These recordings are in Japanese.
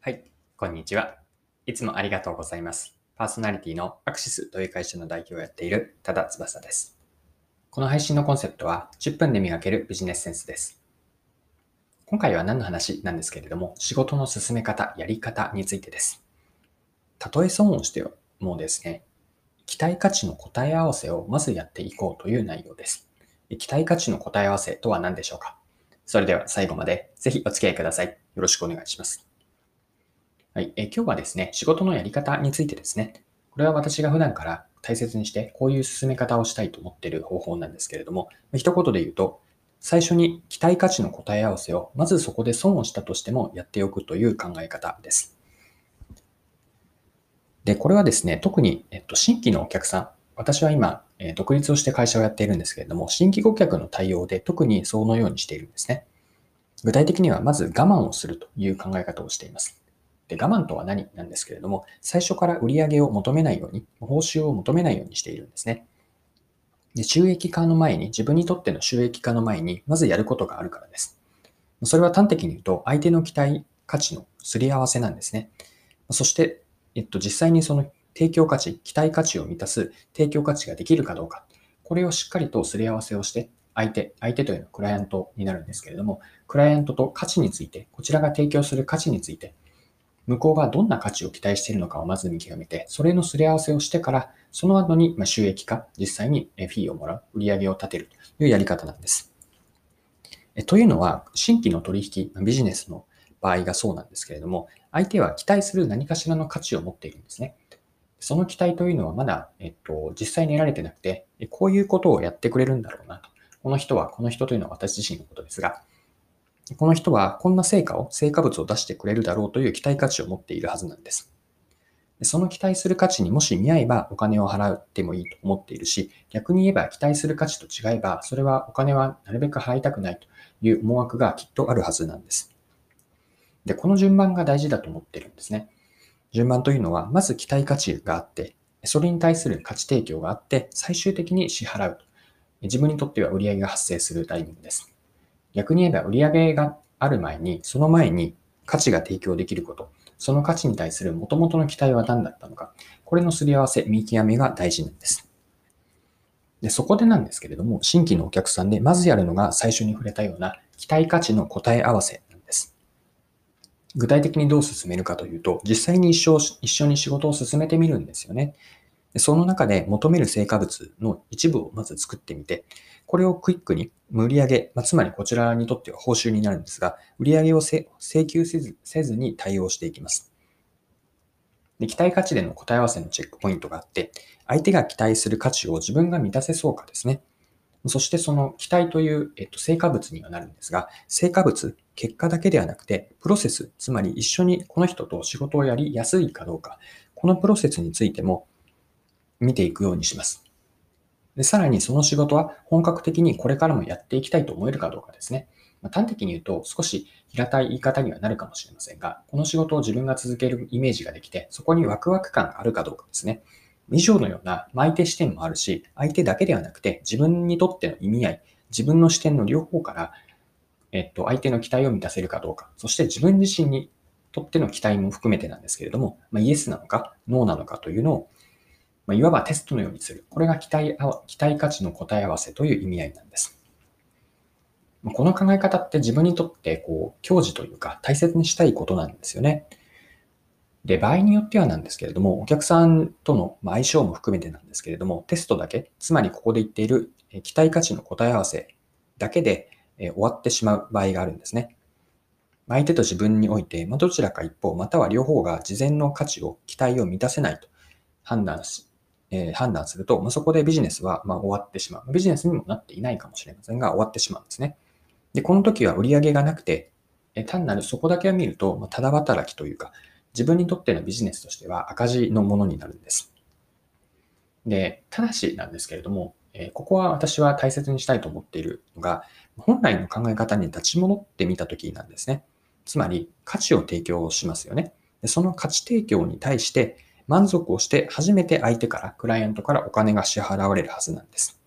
はい、こんにちは。いつもありがとうございます。パーソナリティのアクシスという会社の代表をやっている多田翼です。この配信のコンセプトは10分で磨けるビジネスセンスです。今回は何の話なんですけれども、仕事の進め方、やり方についてです。たとえ損をしてもですね、期待価値の答え合わせをまずやっていこうという内容です。期待価値の答え合わせとは何でしょうか？それでは最後までぜひお付き合いください。よろしくお願いします。はい、え今日はですね、仕事のやり方についてですね、これは私が普段から大切にして、こういう進め方をしたいと思っている方法なんですけれども、一言で言うと、最初に期待価値の答え合わせを、まずそこで損をしたとしてもやっておくという考え方です。で、これはですね、特に、えっと、新規のお客さん、私は今、え独立をして会社をやっているんですけれども、新規顧客の対応で特にそのようにしているんですね。具体的にはまず我慢をするという考え方をしています。で、我慢とは何？なんですけれども、最初から売り上げを求めないように、報酬を求めないようにしているんですね。で、収益化の前に、自分にとっての収益化の前に、まずやることがあるからです。それは端的に言うと、相手の期待価値のすり合わせなんですね。そして、えっと、実際にその提供価値、期待価値を満たす提供価値ができるかどうか、これをしっかりとすり合わせをして、相手、相手というのはクライアントになるんですけれども、クライアントと価値について、こちらが提供する価値について、向こうがどんな価値を期待しているのかをまず見極めて、それのすり合わせをしてから、その後に収益化、実際にフィーをもらう、売り上げを立てるというやり方なんです。というのは、新規の取引、ビジネスの場合がそうなんですけれども、相手は期待する何かしらの価値を持っているんですね。その期待というのはまだ、えっと、実際に得られてなくて、こういうことをやってくれるんだろうなと。この人は、この人というのは私自身のことですが、この人はこんな成果を、成果物を出してくれるだろうという期待価値を持っているはずなんです。その期待する価値にもし見合えばお金を払ってもいいと思っているし、逆に言えば期待する価値と違えば、それはお金はなるべく払いたくないという思惑がきっとあるはずなんです。で、この順番が大事だと思ってるんですね。順番というのは、まず期待価値があって、それに対する価値提供があって、最終的に支払うと。自分にとっては売り上げが発生するタイミングです。逆に言えば売上がある前に、その前に価値が提供できること、その価値に対する元々の期待は何だったのか、これのすり合わせ、見極めが大事なんです。で、そこでなんですけれども、新規のお客さんでまずやるのが最初に触れたような期待価値の答え合わせなんです。具体的にどう進めるかというと、実際に一緒一緒に仕事を進めてみるんですよね。その中で求める成果物の一部をまず作ってみて、これをクイックに売り上げ、まあ、つまりこちらにとっては報酬になるんですが、売り上げを請求せずせずに対応していきますで。期待価値での答え合わせのチェックポイントがあって、相手が期待する価値を自分が満たせそうかですね。そしてその期待という、えっと、成果物にはなるんですが、成果物、結果だけではなくて、プロセス、つまり一緒にこの人と仕事をやりやすいかどうか、このプロセスについても見ていくようにします。でさらにその仕事は本格的にこれからもやっていきたいと思えるかどうかですね。まあ、端的に言うと少し平たい言い方にはなるかもしれませんが、この仕事を自分が続けるイメージができて、そこにワクワク感があるかどうかですね。以上のような相手視点もあるし、相手だけではなくて自分にとっての意味合い、自分の視点の両方から、えっと、相手の期待を満たせるかどうか、そして自分自身にとっての期待も含めてなんですけれども、まあ、イエスなのか、ノーなのかというのをまあ、いわばテストのようにする。これが期待期待価値の答え合わせという意味合いなんです。この考え方って自分にとってこう矜持というか大切にしたいことなんですよね。で、場合によってはなんですけれども、お客さんとの相性も含めてなんですけれども、テストだけ、つまりここで言っている期待価値の答え合わせだけで終わってしまう場合があるんですね。相手と自分において、ま、どちらか一方、または両方が事前の価値を、期待を満たせないと判断し、えー、判断すると、まあ、そこでビジネスはま終わってしまう。ビジネスにもなっていないかもしれませんが、終わってしまうんですね。で、この時は売り上げがなくて、え単なるそこだけを見ると、まあ、ただ働きというか、自分にとってのビジネスとしては赤字のものになるんです。で、ただしなんですけれども、え、ここは私は大切にしたいと思っているのが、本来の考え方に立ち戻ってみた時なんですね。つまり、価値を提供しますよね。でその価値提供に対して、満足をして初めて相手から、クライアントからお金が支払われるはずなんです。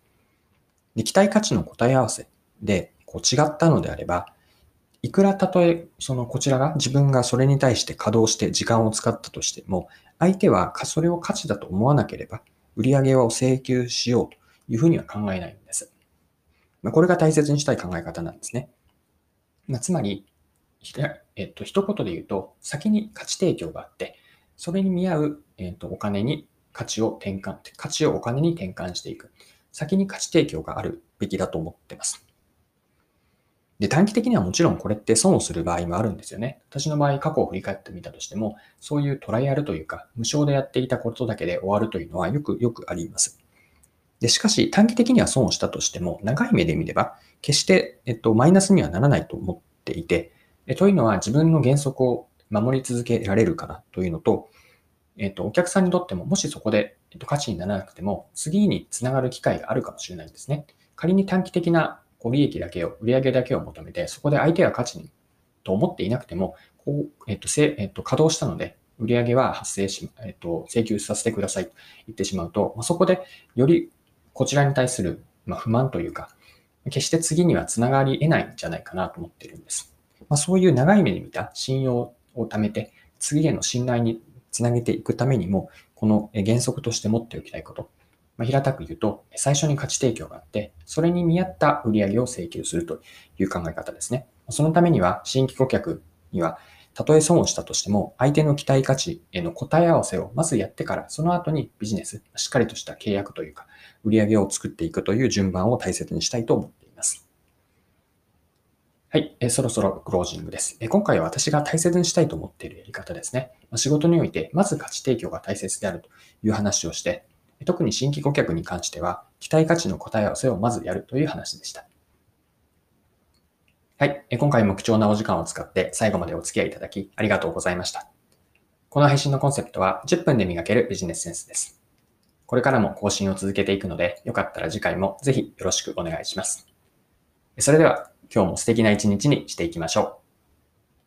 で期待価値の答え合わせでこう違ったのであれば、いくらたとえ、そのこちらが自分がそれに対して稼働して時間を使ったとしても、相手はそれを価値だと思わなければ、売上を請求しようというふうには考えないんです。ま、これが大切にしたい考え方なんですね。ま、つまり、えっと、一言で言うと、先に価値提供があって、それに見合う、えっと、お金に価値を転換、価値をお金に転換していく。先に価値提供があるべきだと思ってます。で、短期的にはもちろんこれって損をする場合もあるんですよね。私の場合、過去を振り返ってみたとしても、そういうトライアルというか、無償でやっていたことだけで終わるというのはよくよくあります。で、しかし短期的には損をしたとしても、長い目で見れば、決して、えっと、マイナスにはならないと思っていて、えというのは自分の原則を守り続けられるからというのと、えっと、お客さんにとっても、もしそこで、えっと、価値にならなくても、次につながる機会があるかもしれないんですね。仮に短期的なこう利益だけを、売上だけを求めて、そこで相手が価値にと思っていなくても、こう、えっと、せえっと、稼働したので、売上は発生し、えっと、請求させてくださいと言ってしまうと、まあ、そこでよりこちらに対する、まあ、不満というか、決して次にはつながり得ないんじゃないかなと思っているんです。まあ、そういう長い目で見た信用を貯めて、次への信頼につなげていくためにも、この原則として持っておきたいこと。まあ、平たく言うと、最初に価値提供があって、それに見合った売上を請求するという考え方ですね。そのためには、新規顧客には、たとえ損をしたとしても、相手の期待価値への答え合わせをまずやってから、その後にビジネス、しっかりとした契約というか、売上を作っていくという順番を大切にしたいと思っています。はい、えそろそろクロージングです、え今回は私が大切にしたいと思っているやり方ですね。ま仕事において、まず価値提供が大切であるという話をして、特に新規顧客に関しては、期待価値の答え合わせをまずやるという話でした。はい。今回も貴重なお時間を使って最後までお付き合いいただきありがとうございました。この配信のコンセプトは10分で磨けるビジネスセンスです。これからも更新を続けていくので、よかったら次回もぜひよろしくお願いします。それでは今日も素敵な一日にしていきましょう。